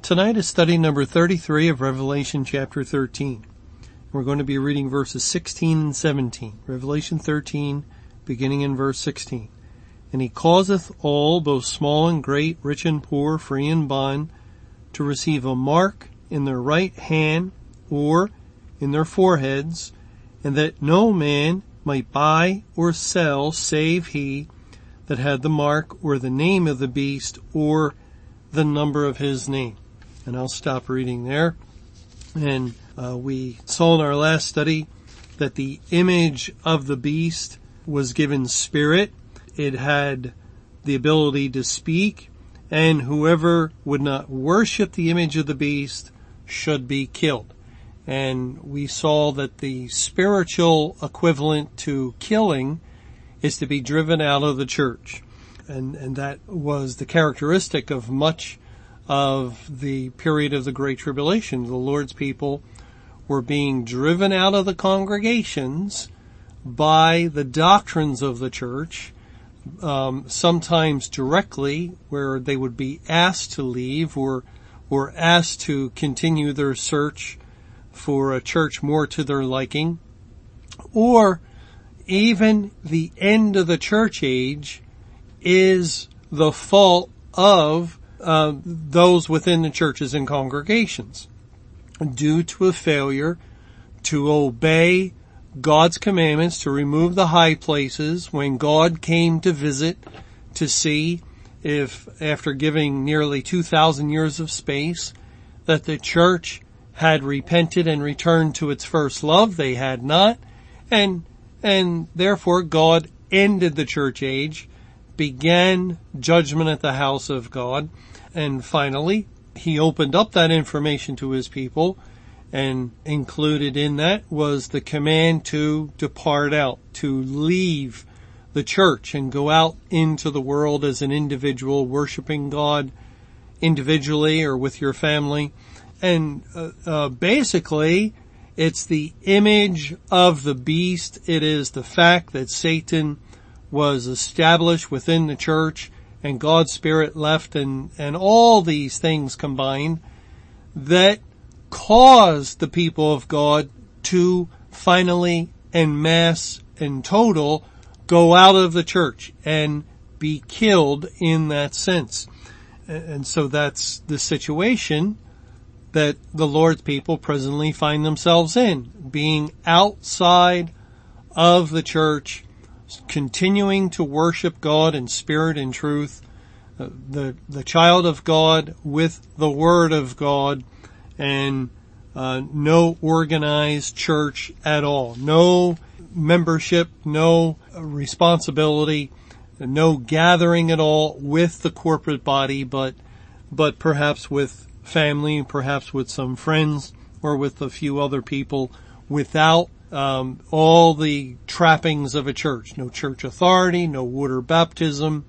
Tonight is study number 33 of Revelation chapter 13. We're going to be reading verses 16 and 17. Revelation 13, beginning in verse 16. And he causeth all, both small and great, rich and poor, free and bond, to receive a mark in their right hand or in their foreheads, and that no man might buy or sell save he that had the mark or the name of the beast or the number of his name and I'll stop reading there. And uh, we saw in our last study that the image of the beast was given spirit. It had the ability to speak, and whoever would not worship the image of the beast should be killed. And we saw that the spiritual equivalent to killing is to be driven out of the church. And, and that was the characteristic of much of the period of the Great Tribulation. The Lord's people were being driven out of the congregations by the doctrines of the church, um, sometimes directly, where they would be asked to leave or or asked to continue their search for a church more to their liking, or even the end of the church age is the fault of uh, those within the churches and congregations due to a failure to obey God's commandments to remove the high places when God came to visit to see if after giving nearly 2,000 years of space that the church had repented and returned to its first love. They had not. And, and therefore God ended the church age, began judgment at the house of God, and finally, he opened up that information to his people and included in that was the command to depart out, to leave the church and go out into the world as an individual worshiping God individually or with your family. And uh, uh, basically, it's the image of the beast. It is the fact that Satan was established within the church and God's Spirit left and, and all these things combined that caused the people of God to finally en masse in total go out of the church and be killed in that sense. And so that's the situation that the Lord's people presently find themselves in, being outside of the church continuing to worship God in spirit and truth, uh, the the child of God with the Word of God, and uh, no organized church at all, no membership, no responsibility, no gathering at all with the corporate body, but but perhaps with family, perhaps with some friends, or with a few other people, without um, all the trappings of a church. No church authority, no water baptism,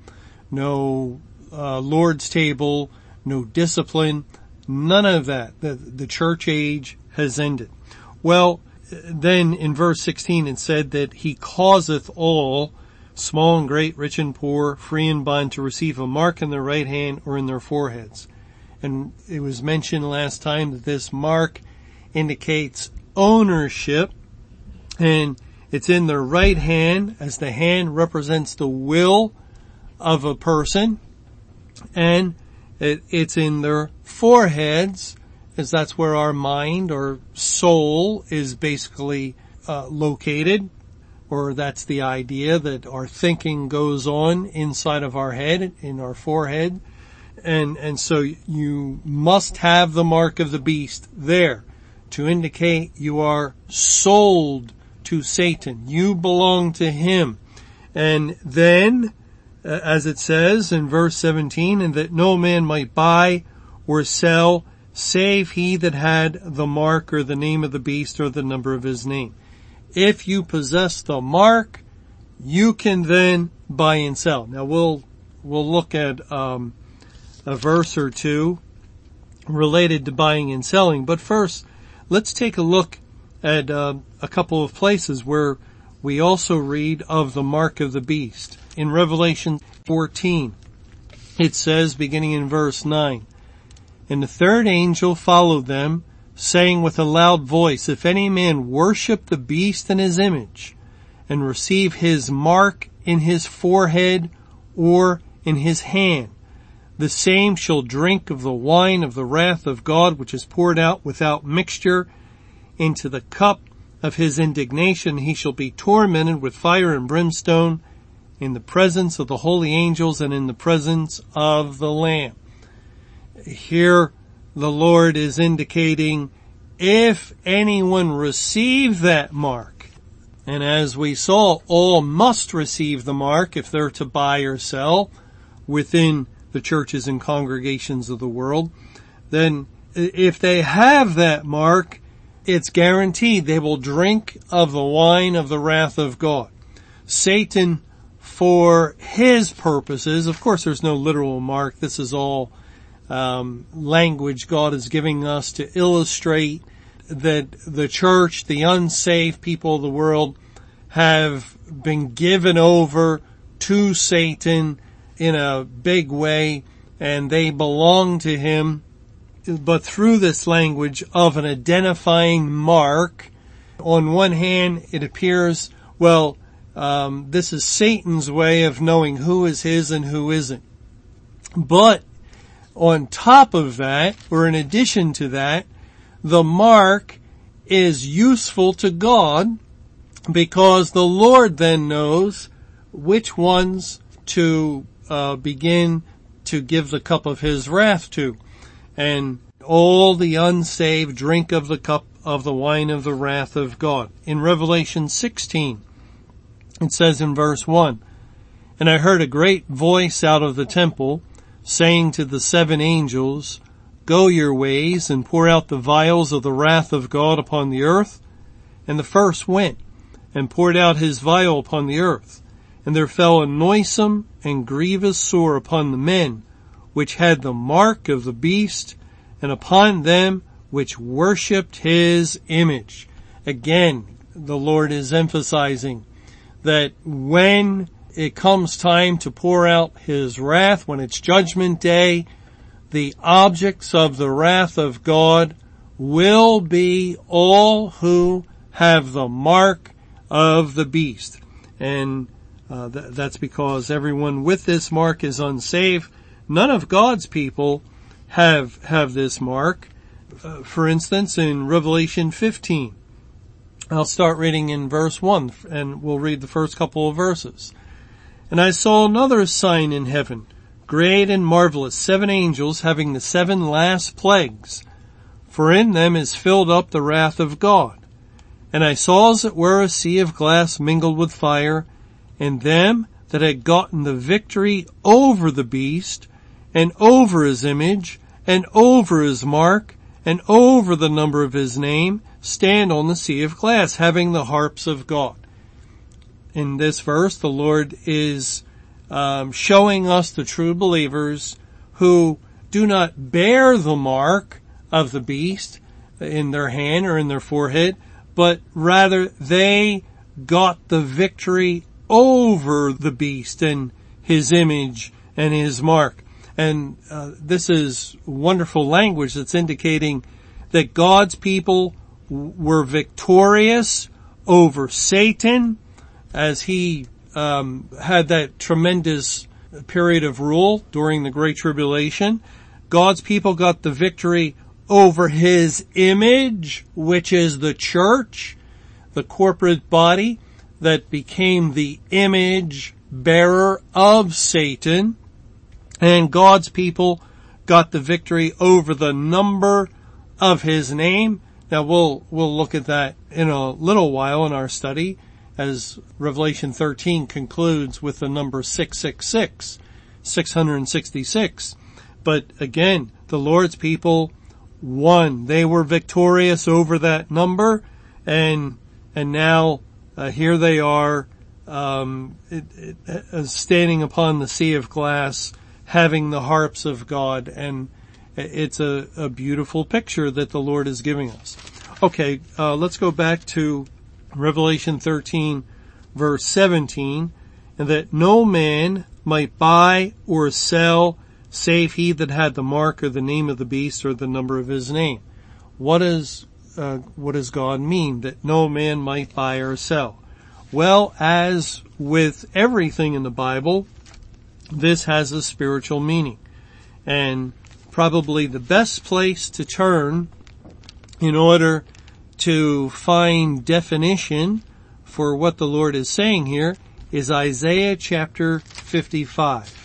no uh, Lord's table, no discipline, none of that. The, the church age has ended. Well, then in verse 16 it said that he causeth all, small and great, rich and poor, free and bond to receive a mark in their right hand or in their foreheads. And it was mentioned last time that this mark indicates ownership and it's in the right hand as the hand represents the will of a person. And it, it's in their foreheads as that's where our mind or soul is basically uh, located or that's the idea that our thinking goes on inside of our head in our forehead. And and so you must have the mark of the beast there to indicate you are sold to Satan. You belong to him. And then, uh, as it says in verse 17, and that no man might buy or sell save he that had the mark or the name of the beast or the number of his name. If you possess the mark, you can then buy and sell. Now we'll, we'll look at, um, a verse or two related to buying and selling, but first, let's take a look at uh, a couple of places where we also read of the mark of the beast. In Revelation 14, it says, beginning in verse 9, And the third angel followed them, saying with a loud voice, If any man worship the beast and his image, and receive his mark in his forehead or in his hand, the same shall drink of the wine of the wrath of God, which is poured out without mixture into the cup of his indignation. He shall be tormented with fire and brimstone in the presence of the holy angels and in the presence of the Lamb. Here the Lord is indicating if anyone receive that mark, and as we saw, all must receive the mark if they're to buy or sell within the churches and congregations of the world, then if they have that mark, it's guaranteed they will drink of the wine of the wrath of God. Satan, for his purposes, of course there's no literal mark, this is all um, language God is giving us to illustrate that the church, the unsaved people of the world have been given over to Satan in a big way and they belong to him but through this language of an identifying mark, on one hand, it appears, well, um, this is Satan's way of knowing who is his and who isn't. But on top of that, or in addition to that, the mark is useful to God because the Lord then knows which ones to uh, begin to give the cup of his wrath to and all the unsaved drink of the cup of the wine of the wrath of God. In Revelation 16, it says in verse 1, And I heard a great voice out of the temple saying to the seven angels, Go your ways and pour out the vials of the wrath of God upon the earth. And the first went and poured out his vial upon the earth. And there fell a noisome and grievous sore upon the men which had the mark of the beast and upon them which worshipped his image. Again, the Lord is emphasizing that when it comes time to pour out his wrath, when it's judgment day, the objects of the wrath of God will be all who have the mark of the beast. And uh, th- that's because everyone with this mark is unsaved None of God's people have, have this mark. Uh, for instance, in Revelation 15, I'll start reading in verse 1 and we'll read the first couple of verses. And I saw another sign in heaven, great and marvelous, seven angels having the seven last plagues, for in them is filled up the wrath of God. And I saw as it were a sea of glass mingled with fire, and them that had gotten the victory over the beast and over his image and over his mark and over the number of his name stand on the sea of glass having the harps of God. In this verse, the Lord is um, showing us the true believers who do not bear the mark of the beast in their hand or in their forehead, but rather they got the victory over the beast and his image and his mark. And uh, this is wonderful language that's indicating that God's people were victorious over Satan as he um, had that tremendous period of rule during the Great Tribulation. God's people got the victory over his image, which is the church, the corporate body that became the image bearer of Satan and God's people got the victory over the number of his name. Now we'll, we'll look at that in a little while in our study as Revelation 13 concludes with the number 666, 666. But again, the Lord's people won. They were victorious over that number and, and now uh, here they are, um, it, it, uh, standing upon the sea of glass, having the harps of God, and it's a, a beautiful picture that the Lord is giving us. Okay, uh, let's go back to Revelation 13 verse 17, and that no man might buy or sell save he that had the mark or the name of the beast or the number of his name. What is, uh, what does God mean that no man might buy or sell? Well, as with everything in the Bible, this has a spiritual meaning. And probably the best place to turn in order to find definition for what the Lord is saying here is Isaiah chapter 55.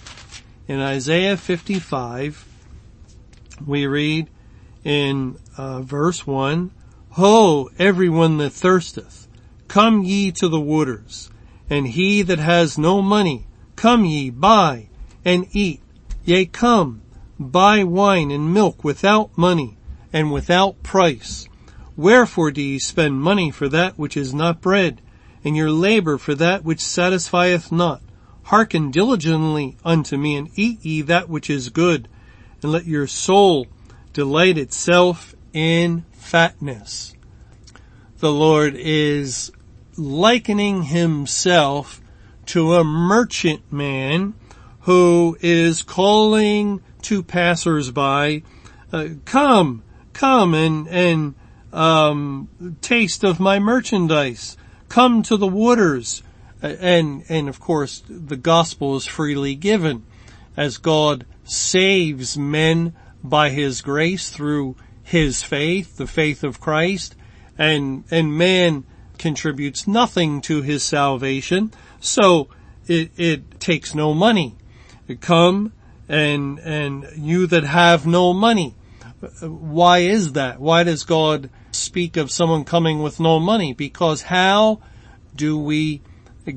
In Isaiah 55, we read in uh, verse 1, Ho, everyone that thirsteth, come ye to the waters, and he that has no money, come ye, buy, and eat. Yea, come, buy wine and milk without money, and without price. Wherefore do ye spend money for that which is not bread, and your labor for that which satisfieth not. Hearken diligently unto me and eat ye that which is good, and let your soul delight itself in fatness. The Lord is likening himself to a merchant man who is calling to passersby, uh, come, come and, and, um, taste of my merchandise come to the waters. And, and of course the gospel is freely given as God saves men by his grace through his faith, the faith of Christ, and, and man contributes nothing to his salvation. So it, it takes no money. Come and, and you that have no money. Why is that? Why does God speak of someone coming with no money because how do we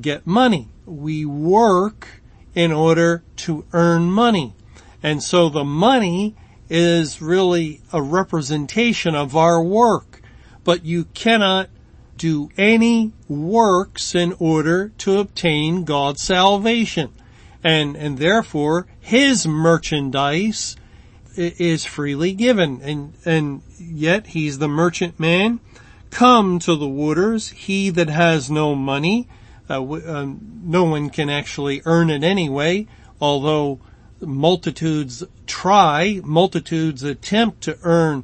get money? We work in order to earn money. And so the money is really a representation of our work, but you cannot do any works in order to obtain God's salvation. And, and therefore his merchandise is freely given and, and yet he's the merchant man. Come to the waters, he that has no money. Uh, uh, no one can actually earn it anyway, although multitudes try, multitudes attempt to earn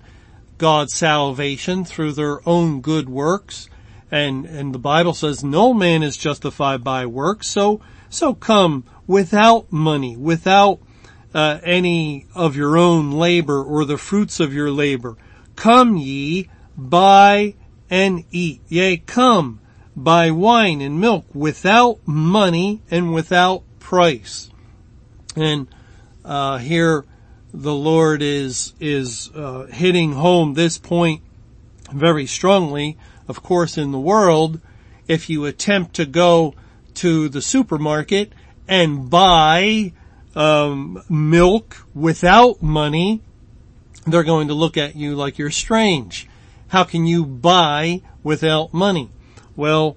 God's salvation through their own good works. And, and the Bible says no man is justified by works. So, so come without money, without uh, any of your own labor or the fruits of your labor. Come ye, buy and eat. Yea, come, buy wine and milk without money and without price. And uh, here the Lord is is uh, hitting home this point very strongly. Of course, in the world, if you attempt to go to the supermarket and buy um, milk without money, they're going to look at you like you're strange. How can you buy without money? Well,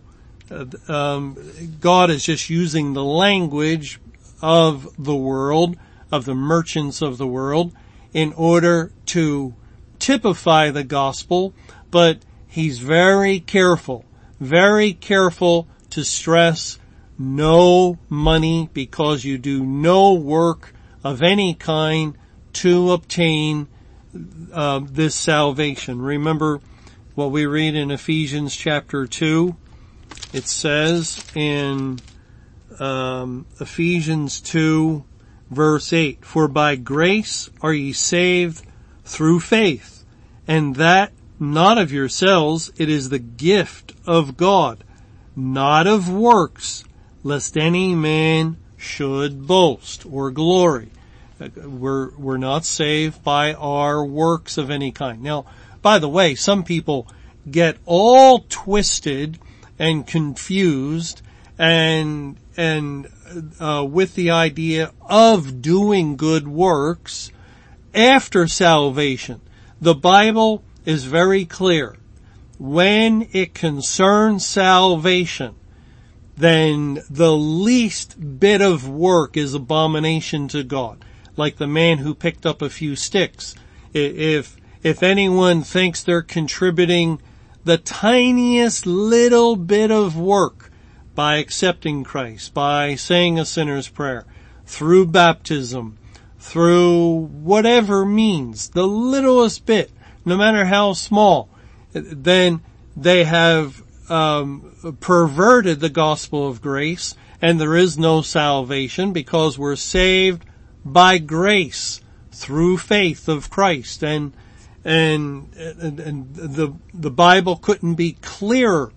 uh, um, God is just using the language of the world, of the merchants of the world, in order to typify the gospel, but he's very careful, very careful to stress no money because you do no work of any kind to obtain uh, this salvation. Remember what we read in Ephesians chapter 2? It says in um, Ephesians 2 verse 8, For by grace are ye saved through faith, and that not of yourselves, it is the gift of God, not of works, lest any man should boast or glory. We're, we're not saved by our works of any kind. Now, by the way, some people get all twisted and confused and, and, uh, with the idea of doing good works after salvation. The Bible is very clear. When it concerns salvation, then the least bit of work is abomination to God. Like the man who picked up a few sticks. If, if anyone thinks they're contributing the tiniest little bit of work by accepting Christ, by saying a sinner's prayer, through baptism, through whatever means, the littlest bit, no matter how small, then they have um, perverted the gospel of grace, and there is no salvation because we're saved by grace through faith of Christ, and and and, and the the Bible couldn't be clearer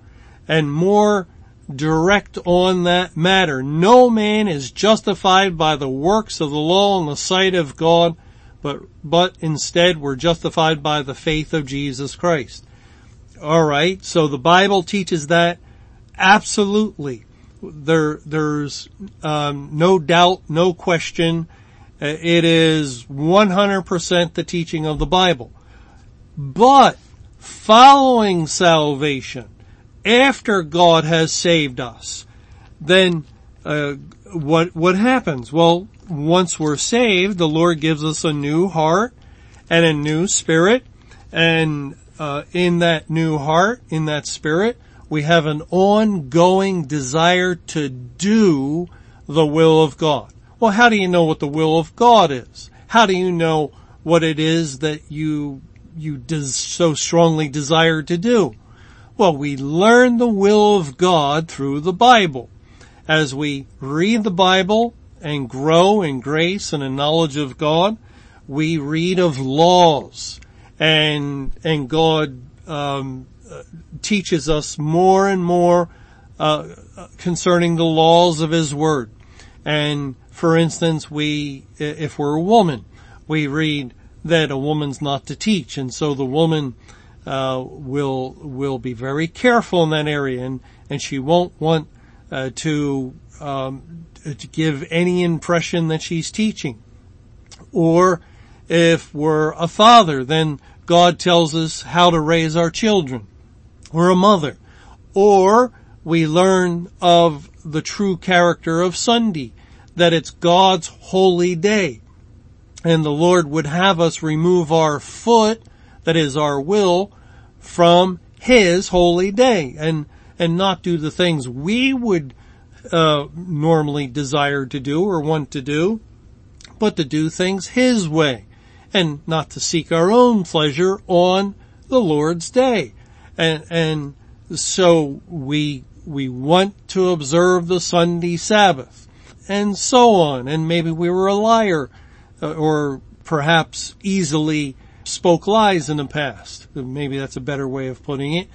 and more direct on that matter. No man is justified by the works of the law in the sight of God, but, but instead we're justified by the faith of Jesus Christ. Alright, so the Bible teaches that absolutely. There, there's, um, no doubt, no question. Uh, it is 100% the teaching of the Bible. But following salvation, after God has saved us, then uh, what what happens? Well, once we're saved, the Lord gives us a new heart and a new spirit, and uh, in that new heart, in that spirit, we have an ongoing desire to do the will of God. Well, how do you know what the will of God is? How do you know what it is that you you des- so strongly desire to do? Well, we learn the will of God through the Bible. As we read the Bible and grow in grace and in knowledge of God, we read of laws. And, and God, um, teaches us more and more, uh, concerning the laws of His Word. And for instance, we, if we're a woman, we read that a woman's not to teach. And so the woman uh, will will be very careful in that area, and and she won't want uh, to um, to give any impression that she's teaching. Or if we're a father, then God tells us how to raise our children. Or a mother. Or we learn of the true character of Sunday, that it's God's holy day. And the Lord would have us remove our foot, that is our will, from His holy day and, and not do the things we would uh, normally desire to do or want to do, but to do things His way and not to seek our own pleasure on the Lord's day. And, and so we, we want to observe the Sunday Sabbath and so on. And maybe we were a liar uh, or perhaps easily spoke lies in the past. Maybe that's a better way of putting it,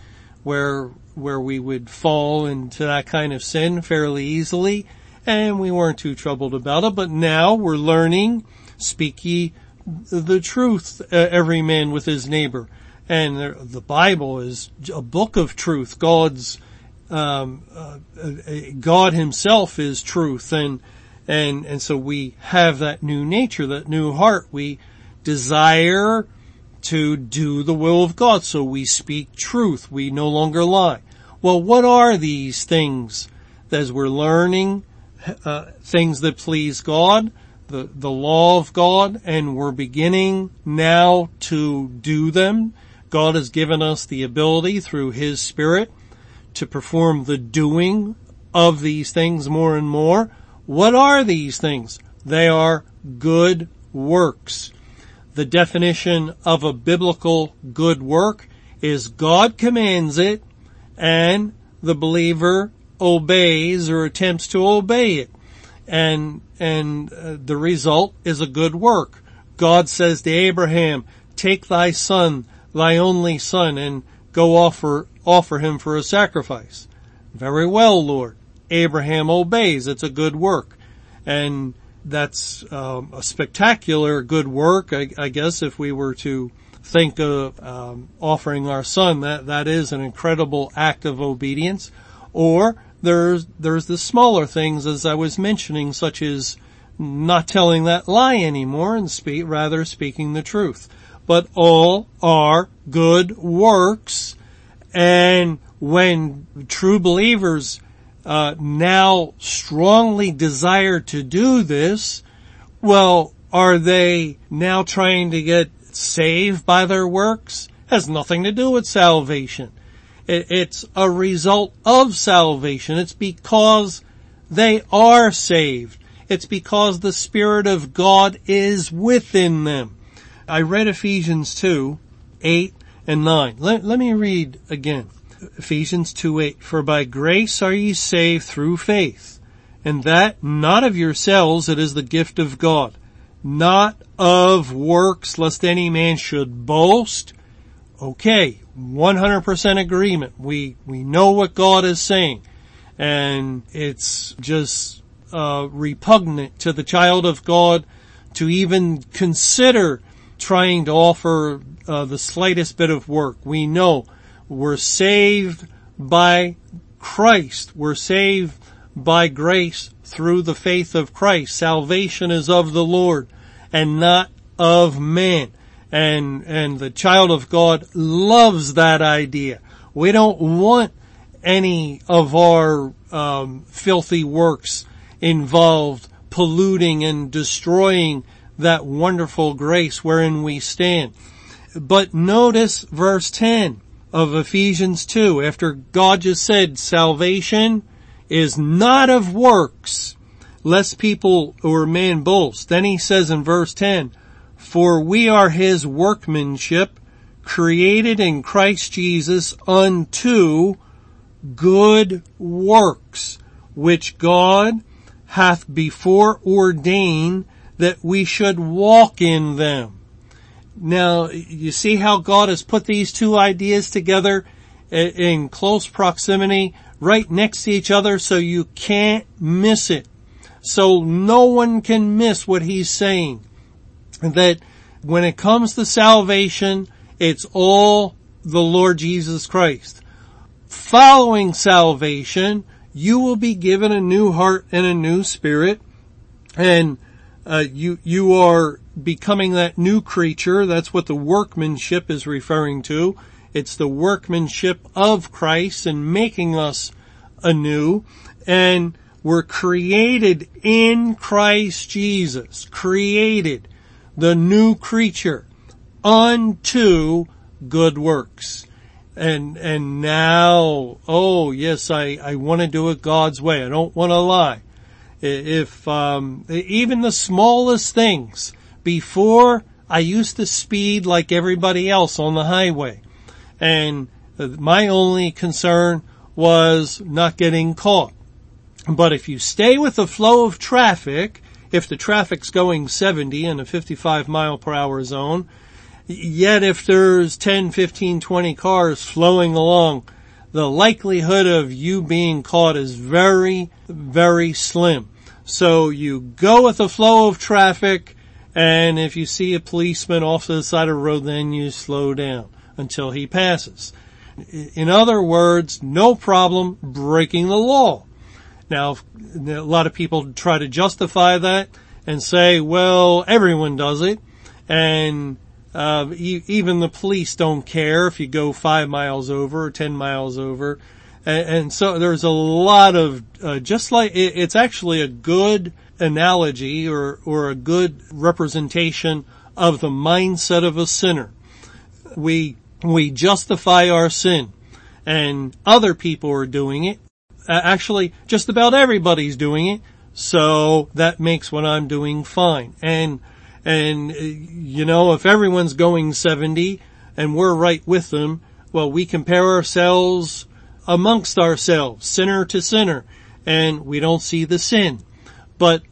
where where we would fall into that kind of sin fairly easily, and we weren't too troubled about it. But now we're learning, speak ye the truth, uh, every man with his neighbor, and the Bible is a book of truth. God's um, uh, uh, God Himself is truth, and and and so we have that new nature, that new heart. We desire to do the will of God. So we speak truth. We no longer lie. Well, what are these things as we're learning uh, things that please God, the, the law of God, and we're beginning now to do them. God has given us the ability through His Spirit to perform the doing of these things more and more. What are these things? They are good works. The definition of a biblical good work is God commands it and the believer obeys or attempts to obey it. And, and uh, the result is a good work. God says to Abraham, take thy son, thy only son, and go offer, offer him for a sacrifice. Very well, Lord. Abraham obeys. It's a good work. And that's um, a spectacular good work, I, I, guess, if we were to think of um, offering our son. That that is an incredible act of obedience. Or there's there's the smaller things, as I was mentioning, such as not telling that lie anymore and speak rather speaking the truth. but all are good works. And when true believers uh, now strongly desire to do this, well, are they now trying to get saved by their works? Has nothing to do with salvation. It, it's a result of salvation. It's because they are saved. It's because the Spirit of God is within them. I read Ephesians 2, 8 and 9. Let, let me read again. Ephesians 2, 8. For by grace are ye saved through faith, and that not of yourselves, it is the gift of God, not of works, lest any man should boast. Okay, 100% agreement. We, we know what God is saying. And it's just, uh, repugnant to the child of God to even consider trying to offer uh, the slightest bit of work. We know we're saved by Christ. We're saved by grace through the faith of Christ. Salvation is of the Lord and not of man. And, and the child of God loves that idea. We don't want any of our um, filthy works involved polluting and destroying that wonderful grace wherein we stand. But notice verse 10 of Ephesians 2 after God just said salvation is not of works lest people or man boast. Then he says in verse 10, for we are his workmanship created in Christ Jesus unto good works, which God hath before ordained that we should walk in them. Now, you see how God has put these two ideas together in close proximity, right next to each other, so you can't miss it. So no one can miss what he's saying. That when it comes to salvation, it's all the Lord Jesus Christ. Following salvation, you will be given a new heart and a new spirit, and uh, you you are becoming that new creature. That's what the workmanship is referring to. It's the workmanship of Christ and making us anew, and we're created in Christ Jesus, created the new creature unto good works. And, and now, oh yes, I, I want to do it God's way. I don't want to lie. If, um, even the smallest things, before I used to speed like everybody else on the highway. And my only concern was not getting caught. But if you stay with the flow of traffic, if the traffic's going 70 in a 55 mile per hour zone, yet if there's 10, 15, 20 cars flowing along, the likelihood of you being caught is very, very slim. So you go with the flow of traffic, and if you see a policeman off to the side of the road, then you slow down until he passes. In other words, no problem breaking the law. Now, a lot of people try to justify that and say, well, everyone does it, and uh, even the police don't care if you go five miles over or ten miles over, and, so there's a lot of uh, just like it, it's actually a good analogy or or a good representation of the mindset of a sinner. We we justify our sin, and other people are doing it, actually, just about everybody's doing it. So that makes what I'm doing fine. And, and, you know, if everyone's going 70 and we're right with them, well, we compare ourselves amongst ourselves, sinner to sinner, and we don't see the sin. But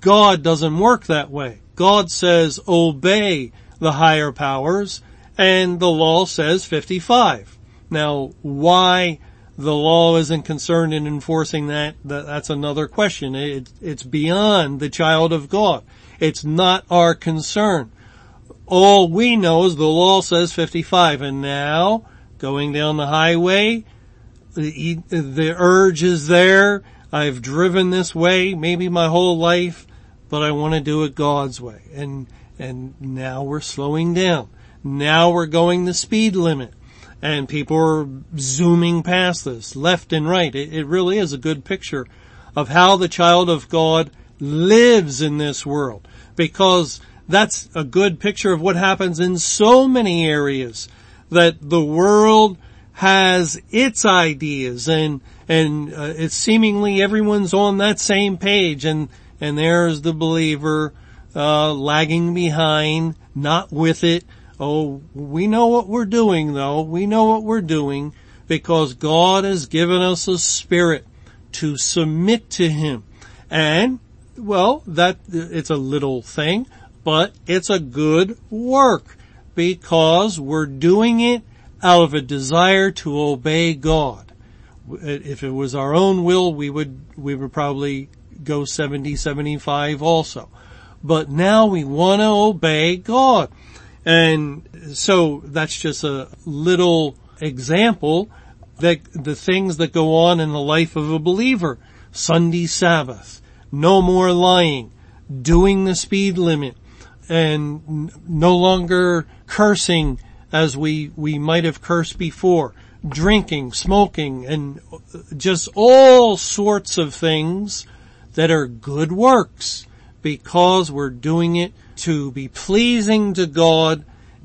God doesn't work that way. God says obey the higher powers and the law says 55. Now, why the law isn't concerned in enforcing that, that that's another question. It, it's beyond the child of God. It's not our concern. All we know is the law says 55 and now going down the highway, the, the urge is there. I've driven this way maybe my whole life, but I want to do it God's way. And, and now we're slowing down. Now we're going the speed limit and people are zooming past us left and right. It, it really is a good picture of how the child of God lives in this world because that's a good picture of what happens in so many areas that the world has its ideas and and uh, it's seemingly everyone's on that same page and and there's the believer uh, lagging behind not with it. Oh we know what we're doing though. We know what we're doing because God has given us a spirit to submit to him. And well that it's a little thing but it's a good work because we're doing it out of a desire to obey God. If it was our own will, we would, we would probably go 70, 75 also. But now we want to obey God. And so that's just a little example that the things that go on in the life of a believer. Sunday Sabbath, no more lying, doing the speed limit, and no longer cursing as we, we might have cursed before, drinking, smoking, and just all sorts of things that are good works because we're doing it to be pleasing to God.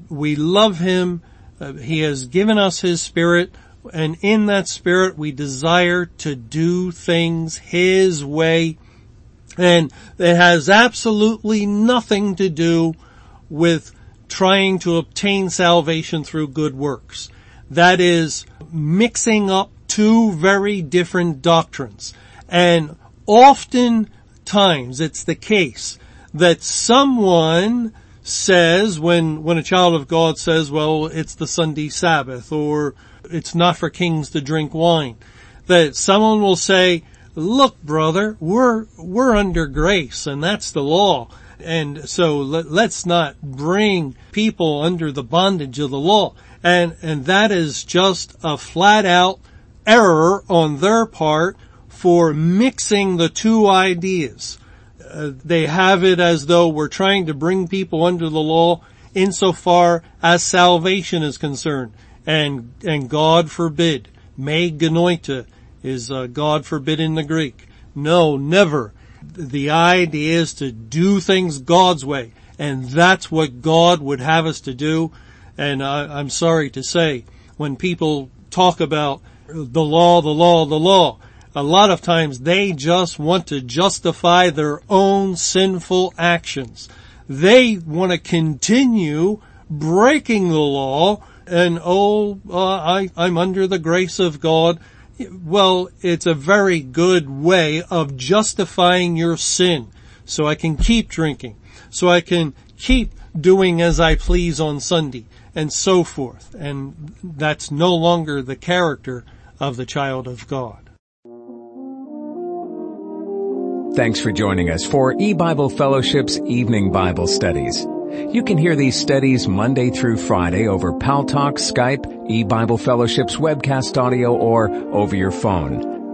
We love Him. Uh, he has given us His Spirit and in that Spirit we desire to do things His way and it has absolutely nothing to do with trying to obtain salvation through good works. That is mixing up two very different doctrines. And oftentimes it's the case that someone says when, when a child of God says, well, it's the Sunday Sabbath or it's not for kings to drink wine, that someone will say, look brother, we're, we're under grace and that's the law. And so let, us not bring people under the bondage of the law. And, and that is just a flat out error on their part for mixing the two ideas. Uh, they have it as though we're trying to bring people under the law insofar as salvation is concerned. And, and God forbid, me genoito, is uh, God forbid in the Greek. No, never. The idea is to do things God's way. And that's what God would have us to do. And I, I'm sorry to say, when people talk about the law, the law, the law, a lot of times they just want to justify their own sinful actions. They want to continue breaking the law and oh, uh, I, I'm under the grace of God well, it's a very good way of justifying your sin. So I can keep drinking. So I can keep doing as I please on Sunday and so forth. And that's no longer the character of the child of God. Thanks for joining us for E-Bible Fellowship's Evening Bible Studies. You can hear these studies Monday through Friday over Paltalk, Skype, E-Bible Fellowship's webcast audio, or over your phone.